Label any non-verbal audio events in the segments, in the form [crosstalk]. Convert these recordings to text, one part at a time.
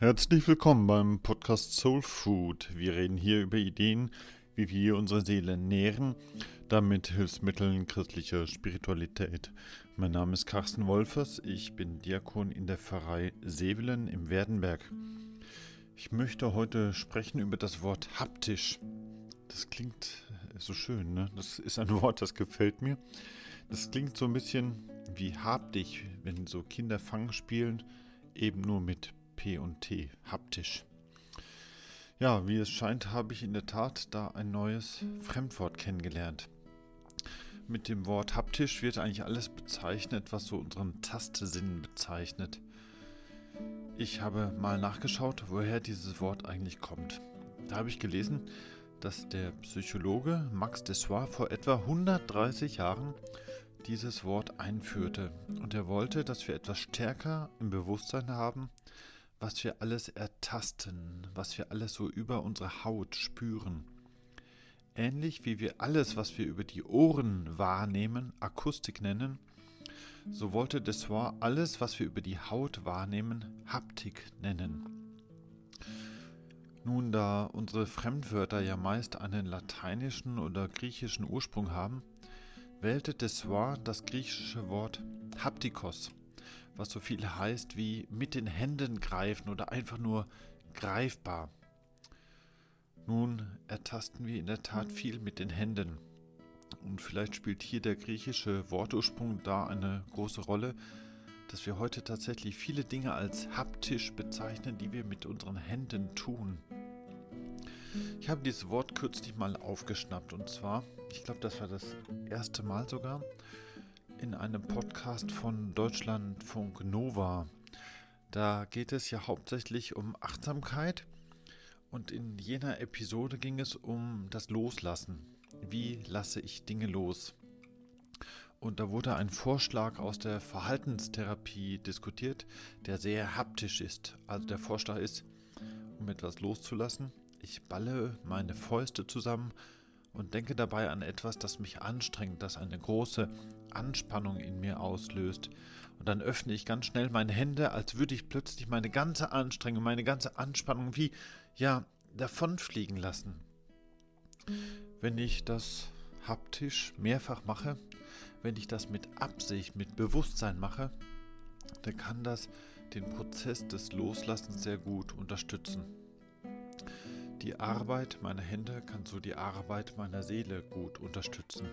Herzlich willkommen beim Podcast Soul Food. Wir reden hier über Ideen, wie wir unsere Seele nähren, damit Hilfsmitteln christlicher Spiritualität. Mein Name ist Carsten Wolfers, ich bin Diakon in der Pfarrei Sevelen im Werdenberg. Ich möchte heute sprechen über das Wort haptisch. Das klingt so schön, ne? Das ist ein Wort, das gefällt mir. Das klingt so ein bisschen wie hab dich, wenn so Kinder Fang spielen, eben nur mit P und T, haptisch. Ja, wie es scheint, habe ich in der Tat da ein neues Fremdwort kennengelernt. Mit dem Wort haptisch wird eigentlich alles bezeichnet, was so unseren Tastsinn bezeichnet. Ich habe mal nachgeschaut, woher dieses Wort eigentlich kommt. Da habe ich gelesen, dass der Psychologe Max Dessoir vor etwa 130 Jahren dieses Wort einführte. Und er wollte, dass wir etwas stärker im Bewusstsein haben, was wir alles ertasten, was wir alles so über unsere Haut spüren. Ähnlich wie wir alles, was wir über die Ohren wahrnehmen, Akustik nennen, so wollte Dessoir alles, was wir über die Haut wahrnehmen, Haptik nennen. Nun, da unsere Fremdwörter ja meist einen lateinischen oder griechischen Ursprung haben, wählte Dessoir das griechische Wort Haptikos was so viel heißt wie mit den Händen greifen oder einfach nur greifbar. Nun ertasten wir in der Tat viel mit den Händen. Und vielleicht spielt hier der griechische Wortursprung da eine große Rolle, dass wir heute tatsächlich viele Dinge als haptisch bezeichnen, die wir mit unseren Händen tun. Ich habe dieses Wort kürzlich mal aufgeschnappt und zwar, ich glaube, das war das erste Mal sogar, in einem Podcast von Deutschlandfunk Nova. Da geht es ja hauptsächlich um Achtsamkeit und in jener Episode ging es um das Loslassen. Wie lasse ich Dinge los? Und da wurde ein Vorschlag aus der Verhaltenstherapie diskutiert, der sehr haptisch ist. Also der Vorschlag ist, um etwas loszulassen, ich balle meine Fäuste zusammen und denke dabei an etwas, das mich anstrengt, das eine große Anspannung in mir auslöst. Und dann öffne ich ganz schnell meine Hände, als würde ich plötzlich meine ganze Anstrengung, meine ganze Anspannung wie, ja, davonfliegen lassen. Wenn ich das haptisch mehrfach mache, wenn ich das mit Absicht, mit Bewusstsein mache, dann kann das den Prozess des Loslassens sehr gut unterstützen. Die Arbeit meiner Hände kann so die Arbeit meiner Seele gut unterstützen.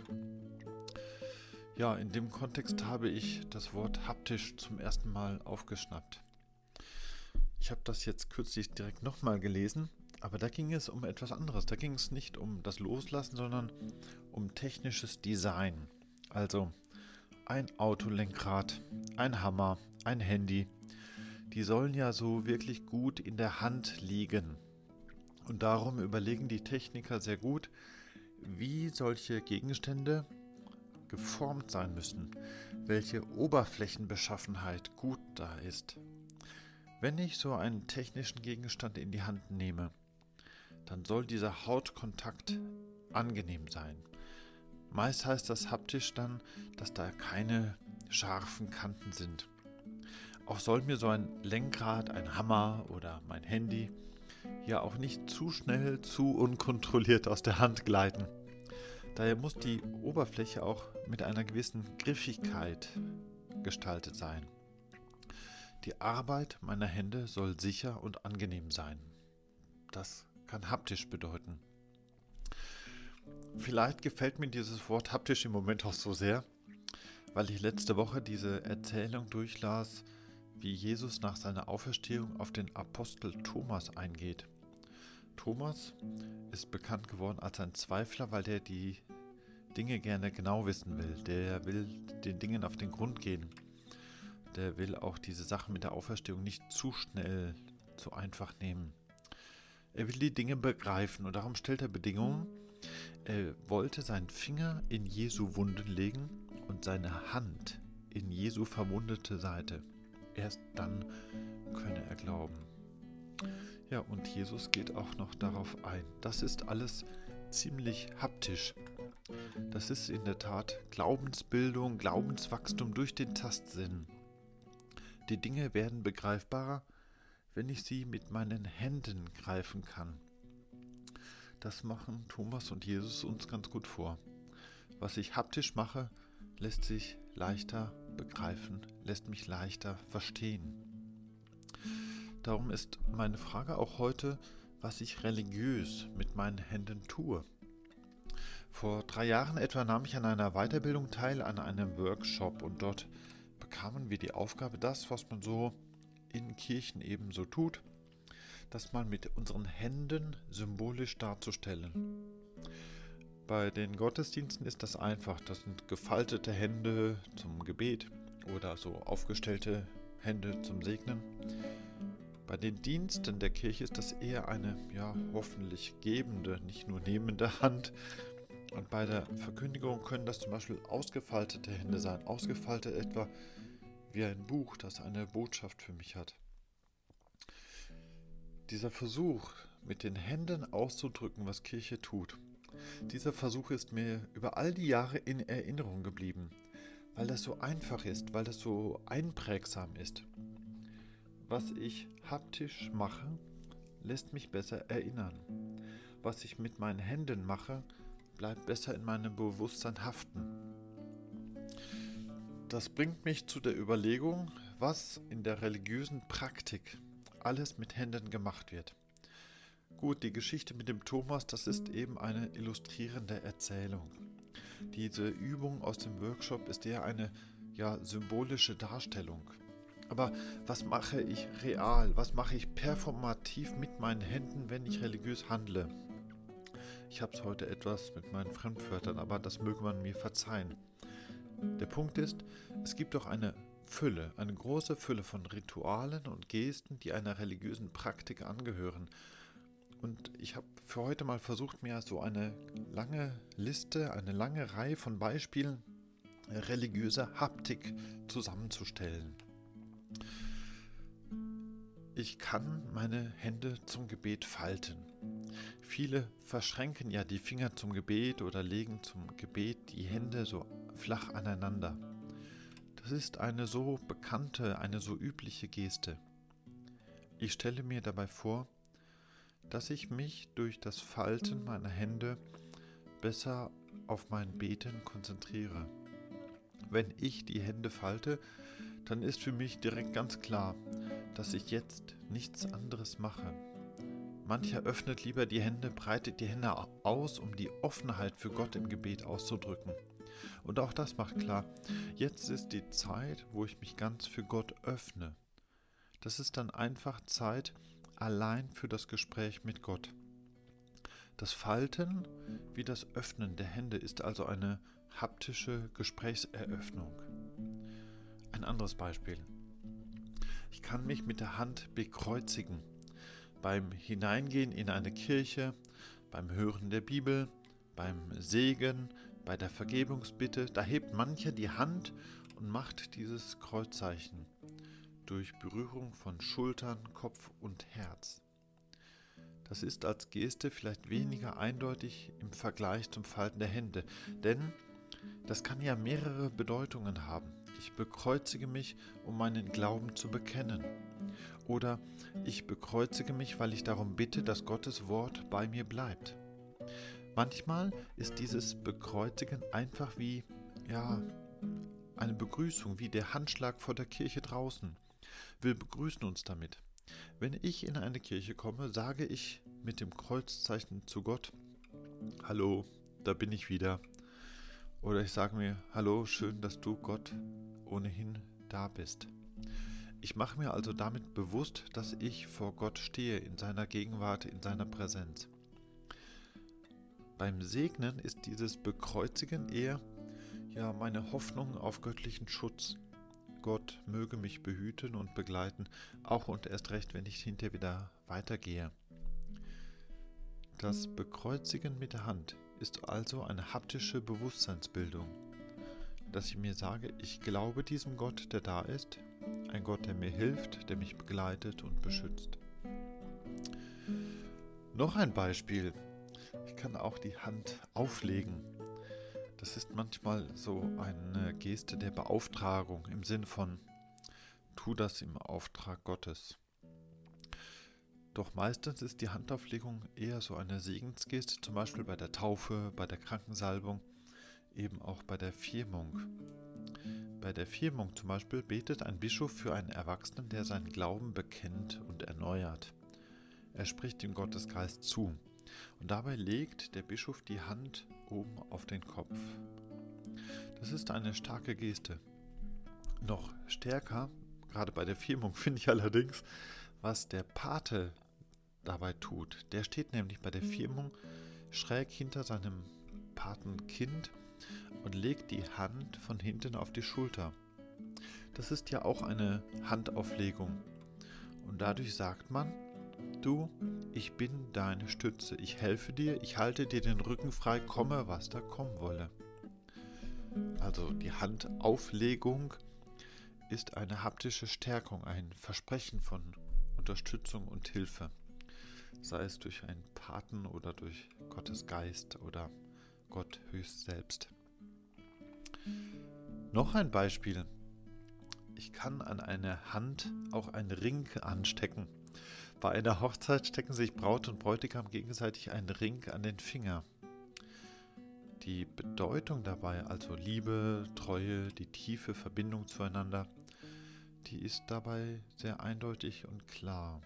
Ja, in dem Kontext habe ich das Wort haptisch zum ersten Mal aufgeschnappt. Ich habe das jetzt kürzlich direkt nochmal gelesen, aber da ging es um etwas anderes. Da ging es nicht um das Loslassen, sondern um technisches Design. Also ein Autolenkrad, ein Hammer, ein Handy. Die sollen ja so wirklich gut in der Hand liegen. Und darum überlegen die Techniker sehr gut, wie solche Gegenstände geformt sein müssen, welche Oberflächenbeschaffenheit gut da ist. Wenn ich so einen technischen Gegenstand in die Hand nehme, dann soll dieser Hautkontakt angenehm sein. Meist heißt das haptisch dann, dass da keine scharfen Kanten sind. Auch soll mir so ein Lenkrad, ein Hammer oder mein Handy ja auch nicht zu schnell, zu unkontrolliert aus der Hand gleiten. Daher muss die Oberfläche auch mit einer gewissen Griffigkeit gestaltet sein. Die Arbeit meiner Hände soll sicher und angenehm sein. Das kann haptisch bedeuten. Vielleicht gefällt mir dieses Wort haptisch im Moment auch so sehr, weil ich letzte Woche diese Erzählung durchlas, wie Jesus nach seiner Auferstehung auf den Apostel Thomas eingeht. Thomas ist bekannt geworden als ein Zweifler, weil der die Dinge gerne genau wissen will. Der will den Dingen auf den Grund gehen. Der will auch diese Sache mit der Auferstehung nicht zu schnell, zu einfach nehmen. Er will die Dinge begreifen und darum stellt er Bedingungen. Er wollte seinen Finger in Jesu Wunden legen und seine Hand in Jesu verwundete Seite. Erst dann könne er glauben. Ja, und Jesus geht auch noch darauf ein. Das ist alles ziemlich haptisch. Das ist in der Tat Glaubensbildung, Glaubenswachstum durch den Tastsinn. Die Dinge werden begreifbarer, wenn ich sie mit meinen Händen greifen kann. Das machen Thomas und Jesus uns ganz gut vor. Was ich haptisch mache, lässt sich leichter begreifen, lässt mich leichter verstehen. Darum ist meine Frage auch heute, was ich religiös mit meinen Händen tue. Vor drei Jahren etwa nahm ich an einer Weiterbildung teil, an einem Workshop und dort bekamen wir die Aufgabe, das, was man so in Kirchen eben so tut, das mal mit unseren Händen symbolisch darzustellen. Bei den Gottesdiensten ist das einfach. Das sind gefaltete Hände zum Gebet oder so aufgestellte Hände zum Segnen. Bei den Diensten der Kirche ist das eher eine, ja, hoffentlich gebende, nicht nur nehmende Hand. Und bei der Verkündigung können das zum Beispiel ausgefaltete Hände sein. Ausgefaltet etwa wie ein Buch, das eine Botschaft für mich hat. Dieser Versuch, mit den Händen auszudrücken, was Kirche tut, dieser Versuch ist mir über all die Jahre in Erinnerung geblieben, weil das so einfach ist, weil das so einprägsam ist. Was ich haptisch mache, lässt mich besser erinnern. Was ich mit meinen Händen mache, bleibt besser in meinem Bewusstsein haften. Das bringt mich zu der Überlegung, was in der religiösen Praktik alles mit Händen gemacht wird. Gut, die Geschichte mit dem Thomas, das ist eben eine illustrierende Erzählung. Diese Übung aus dem Workshop ist eher eine ja, symbolische Darstellung. Aber was mache ich real? Was mache ich performativ mit meinen Händen, wenn ich religiös handle? Ich habe es heute etwas mit meinen Fremdwörtern, aber das möge man mir verzeihen. Der Punkt ist, es gibt doch eine Fülle, eine große Fülle von Ritualen und Gesten, die einer religiösen Praktik angehören und ich habe für heute mal versucht, mir so eine lange Liste, eine lange Reihe von Beispielen religiöser Haptik zusammenzustellen. Ich kann meine Hände zum Gebet falten. Viele verschränken ja die Finger zum Gebet oder legen zum Gebet die Hände so flach aneinander. Das ist eine so bekannte, eine so übliche Geste. Ich stelle mir dabei vor, dass ich mich durch das Falten meiner Hände besser auf mein Beten konzentriere. Wenn ich die Hände falte, dann ist für mich direkt ganz klar, dass ich jetzt nichts anderes mache. Mancher öffnet lieber die Hände, breitet die Hände aus, um die Offenheit für Gott im Gebet auszudrücken. Und auch das macht klar, jetzt ist die Zeit, wo ich mich ganz für Gott öffne. Das ist dann einfach Zeit, allein für das Gespräch mit Gott. Das Falten wie das Öffnen der Hände ist also eine haptische Gesprächseröffnung. Ein anderes Beispiel. Ich kann mich mit der Hand bekreuzigen. Beim Hineingehen in eine Kirche, beim Hören der Bibel, beim Segen, bei der Vergebungsbitte, da hebt mancher die Hand und macht dieses Kreuzzeichen durch Berührung von Schultern, Kopf und Herz. Das ist als Geste vielleicht weniger eindeutig im Vergleich zum Falten der Hände, denn das kann ja mehrere Bedeutungen haben. Ich bekreuzige mich, um meinen Glauben zu bekennen. Oder ich bekreuzige mich, weil ich darum bitte, dass Gottes Wort bei mir bleibt. Manchmal ist dieses Bekreuzigen einfach wie, ja, eine Begrüßung, wie der Handschlag vor der Kirche draußen. Wir begrüßen uns damit. Wenn ich in eine Kirche komme, sage ich mit dem Kreuzzeichen zu Gott, Hallo, da bin ich wieder. Oder ich sage mir, Hallo, schön, dass du Gott ohnehin da bist. Ich mache mir also damit bewusst, dass ich vor Gott stehe, in seiner Gegenwart, in seiner Präsenz. Beim Segnen ist dieses Bekreuzigen eher ja meine Hoffnung auf göttlichen Schutz, Gott möge mich behüten und begleiten, auch und erst recht, wenn ich hinterher wieder weitergehe. Das Bekreuzigen mit der Hand ist also eine haptische Bewusstseinsbildung, dass ich mir sage, ich glaube diesem Gott, der da ist, ein Gott, der mir hilft, der mich begleitet und beschützt. Noch ein Beispiel. Ich kann auch die Hand auflegen das ist manchmal so eine Geste der Beauftragung im Sinn von tu das im Auftrag Gottes. Doch meistens ist die Handauflegung eher so eine Segensgeste, zum Beispiel bei der Taufe, bei der Krankensalbung, eben auch bei der Firmung. Bei der Firmung zum Beispiel betet ein Bischof für einen Erwachsenen, der seinen Glauben bekennt und erneuert. Er spricht dem Gottesgeist zu. Und dabei legt der Bischof die Hand oben auf den Kopf. Das ist eine starke Geste. Noch stärker, gerade bei der Firmung, [laughs] finde ich allerdings, was der Pate dabei tut. Der steht nämlich bei der Firmung schräg hinter seinem Patenkind und legt die Hand von hinten auf die Schulter. Das ist ja auch eine Handauflegung. Und dadurch sagt man, du, ich bin deine Stütze, ich helfe dir, ich halte dir den Rücken frei, komme, was da kommen wolle. Also die Handauflegung ist eine haptische Stärkung, ein Versprechen von Unterstützung und Hilfe, sei es durch einen Paten oder durch Gottes Geist oder Gott höchst selbst. Noch ein Beispiel. Ich kann an eine Hand auch einen Ring anstecken. Bei einer Hochzeit stecken sich Braut und Bräutigam gegenseitig einen Ring an den Finger. Die Bedeutung dabei, also Liebe, Treue, die tiefe Verbindung zueinander, die ist dabei sehr eindeutig und klar.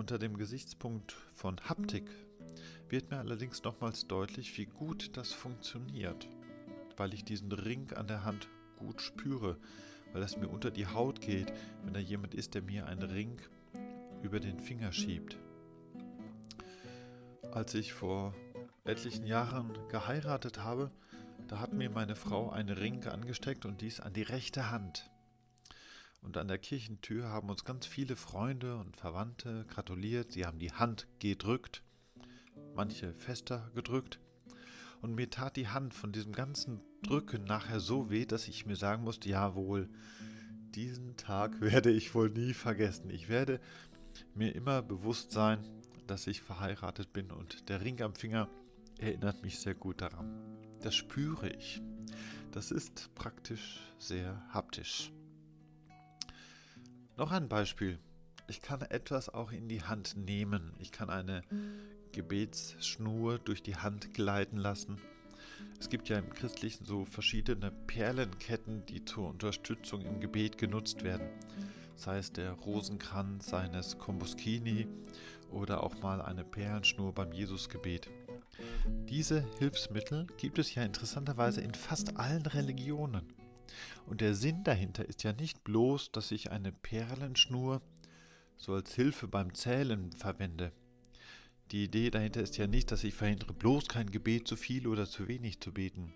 Unter dem Gesichtspunkt von Haptik wird mir allerdings nochmals deutlich, wie gut das funktioniert weil ich diesen Ring an der Hand gut spüre, weil es mir unter die Haut geht, wenn da jemand ist, der mir einen Ring über den Finger schiebt. Als ich vor etlichen Jahren geheiratet habe, da hat mir meine Frau einen Ring angesteckt und dies an die rechte Hand. Und an der Kirchentür haben uns ganz viele Freunde und Verwandte gratuliert. Sie haben die Hand gedrückt, manche fester gedrückt und mir tat die Hand von diesem ganzen Drücken nachher so weh, dass ich mir sagen musste, jawohl, diesen Tag [laughs] werde ich wohl nie vergessen. Ich werde mir immer bewusst sein, dass ich verheiratet bin und der Ring am Finger erinnert mich sehr gut daran. Das spüre ich. Das ist praktisch sehr haptisch. Noch ein Beispiel. Ich kann etwas auch in die Hand nehmen. Ich kann eine Gebetsschnur durch die Hand gleiten lassen. Es gibt ja im Christlichen so verschiedene Perlenketten, die zur Unterstützung im Gebet genutzt werden. Sei es der Rosenkranz seines Kombuskini oder auch mal eine Perlenschnur beim Jesusgebet. Diese Hilfsmittel gibt es ja interessanterweise in fast allen Religionen. Und der Sinn dahinter ist ja nicht bloß, dass ich eine Perlenschnur so als Hilfe beim Zählen verwende. Die Idee dahinter ist ja nicht, dass ich verhindere, bloß kein Gebet zu viel oder zu wenig zu beten.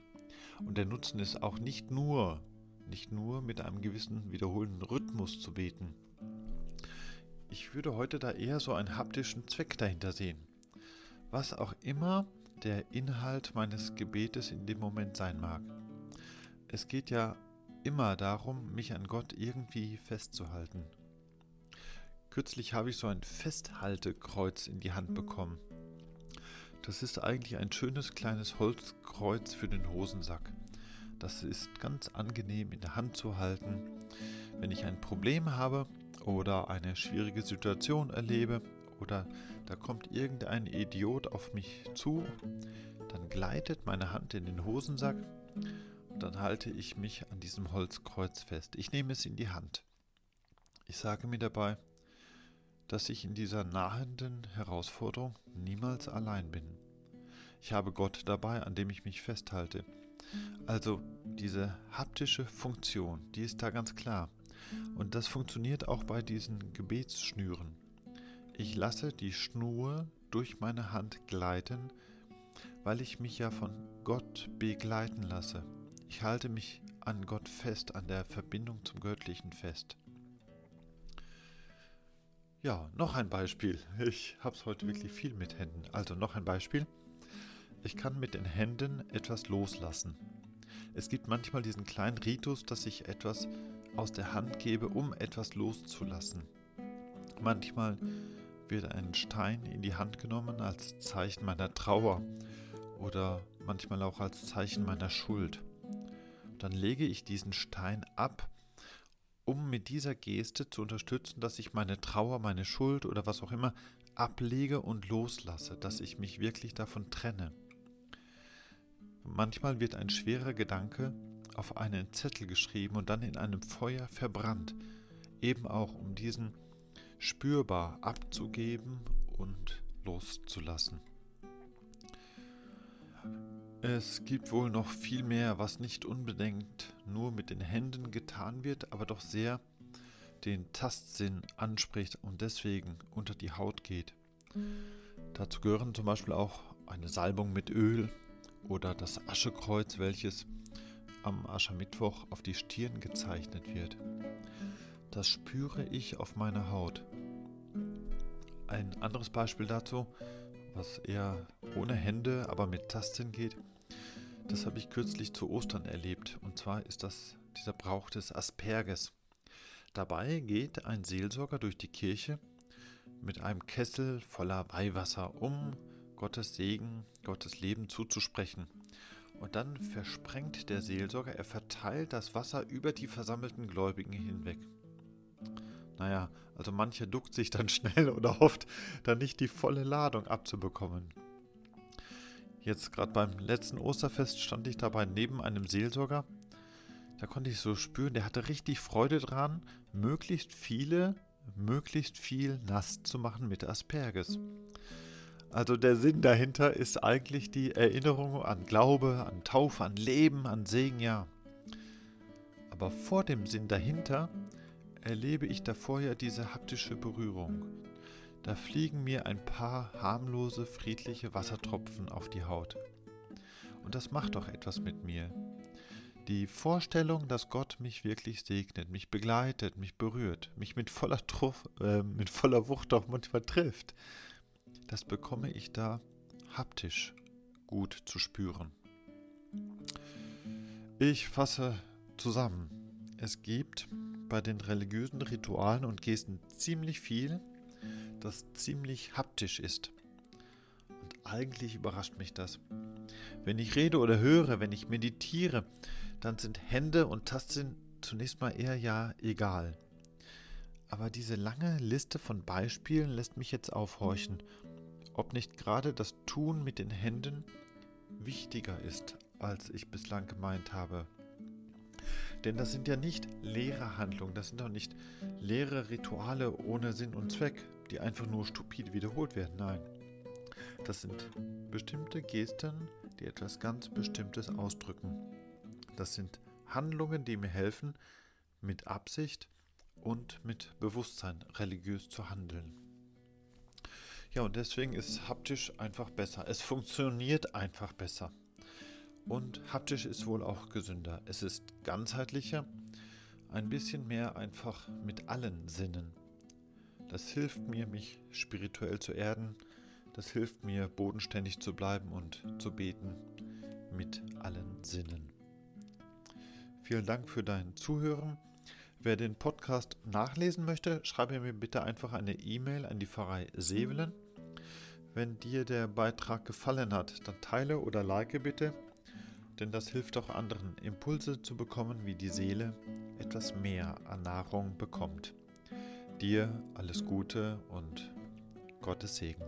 Und der Nutzen ist auch nicht nur, nicht nur mit einem gewissen wiederholenden Rhythmus zu beten. Ich würde heute da eher so einen haptischen Zweck dahinter sehen. Was auch immer der Inhalt meines Gebetes in dem Moment sein mag. Es geht ja immer darum, mich an Gott irgendwie festzuhalten Kürzlich habe ich so ein Festhaltekreuz in die Hand bekommen. Das ist eigentlich ein schönes kleines Holzkreuz für den Hosensack. Das ist ganz angenehm in der Hand zu halten. Wenn ich ein Problem habe oder eine schwierige Situation erlebe oder da kommt irgendein Idiot auf mich zu, dann gleitet meine Hand in den Hosensack dann halte ich mich an diesem Holzkreuz fest. Ich nehme es in die Hand. Ich sage mir dabei, dass ich in dieser nahenden Herausforderung niemals allein bin. Ich habe Gott dabei, an dem ich mich festhalte. Also diese haptische Funktion, die ist da ganz klar. Und das funktioniert auch bei diesen Gebetsschnüren. Ich lasse die Schnur durch meine Hand gleiten, weil ich mich ja von Gott begleiten lasse. Ich halte mich an Gott fest, an der Verbindung zum Göttlichen fest. Ja, noch ein Beispiel. Ich habe es heute wirklich viel mit Händen. Also noch ein Beispiel. Ich kann mit den Händen etwas loslassen. Es gibt manchmal diesen kleinen Ritus, dass ich etwas aus der Hand gebe, um etwas loszulassen. Manchmal wird ein Stein in die Hand genommen als Zeichen meiner Trauer oder manchmal auch als Zeichen meiner Schuld. Dann lege ich diesen Stein ab um mit dieser Geste zu unterstützen, dass ich meine Trauer, meine Schuld oder was auch immer ablege und loslasse, dass ich mich wirklich davon trenne. Manchmal wird ein schwerer Gedanke auf einen Zettel geschrieben und dann in einem Feuer verbrannt, eben auch um diesen spürbar abzugeben und loszulassen. Es gibt wohl noch viel mehr, was nicht unbedingt nur mit den Händen getan wird, aber doch sehr den Tastsinn anspricht und deswegen unter die Haut geht. Dazu gehören zum Beispiel auch eine Salbung mit Öl oder das Aschekreuz, welches am Aschermittwoch auf die Stirn gezeichnet wird. Das spüre ich auf meiner Haut. Ein anderes Beispiel dazu, was eher ohne Hände, aber mit Tastsinn geht, das habe ich kürzlich zu Ostern erlebt. Und zwar ist das dieser Brauch des Asperges. Dabei geht ein Seelsorger durch die Kirche mit einem Kessel voller Weihwasser, um Gottes Segen, Gottes Leben zuzusprechen. Und dann versprengt der Seelsorger, er verteilt das Wasser über die versammelten Gläubigen hinweg. Naja, also mancher duckt sich dann [laughs] schnell oder hofft, dann nicht die volle Ladung abzubekommen. Jetzt gerade beim letzten Osterfest stand ich dabei neben einem Seelsorger. Da konnte ich so spüren, der hatte richtig Freude dran, möglichst viele, möglichst viel nass zu machen mit Asperges. Also der Sinn dahinter ist eigentlich die Erinnerung an Glaube, an Taufe, an Leben, an Segen, ja. Aber vor dem Sinn dahinter erlebe ich davor ja diese haptische Berührung, da fliegen mir ein paar harmlose, friedliche Wassertropfen auf die Haut. Und das macht doch etwas mit mir. Die Vorstellung, dass Gott mich wirklich segnet, mich begleitet, mich berührt, mich mit voller, Truff, äh, mit voller Wucht auch manchmal trifft, das bekomme ich da haptisch gut zu spüren. Ich fasse zusammen. Es gibt bei den religiösen Ritualen und Gesten ziemlich viel, das ziemlich haptisch ist. Und eigentlich überrascht mich das. Wenn ich rede oder höre, wenn ich meditiere, dann sind Hände und Tasten zunächst mal eher ja egal. Aber diese lange Liste von Beispielen lässt mich jetzt aufhorchen, ob nicht gerade das Tun mit den Händen wichtiger ist, als ich bislang gemeint habe. Denn das sind ja nicht leere Handlungen, das sind doch nicht leere Rituale ohne Sinn und Zweck, die einfach nur stupide wiederholt werden. Nein, das sind bestimmte Gesten, die etwas ganz Bestimmtes ausdrücken. Das sind Handlungen, die mir helfen, mit Absicht und mit Bewusstsein religiös zu handeln. Ja, und deswegen ist haptisch einfach besser. Es funktioniert einfach besser. Und haptisch ist wohl auch gesünder. Es ist ganzheitlicher, ein bisschen mehr einfach mit allen Sinnen. Das hilft mir, mich spirituell zu erden. Das hilft mir, bodenständig zu bleiben und zu beten mit allen Sinnen. Vielen Dank für dein Zuhören. Wer den Podcast nachlesen möchte, schreibe mir bitte einfach eine E-Mail an die Pfarrei Sevelen. Wenn dir der Beitrag gefallen hat, dann teile oder like bitte denn das hilft auch anderen, Impulse zu bekommen, wie die Seele etwas mehr an Nahrung bekommt. Dir alles Gute und Gottes Segen.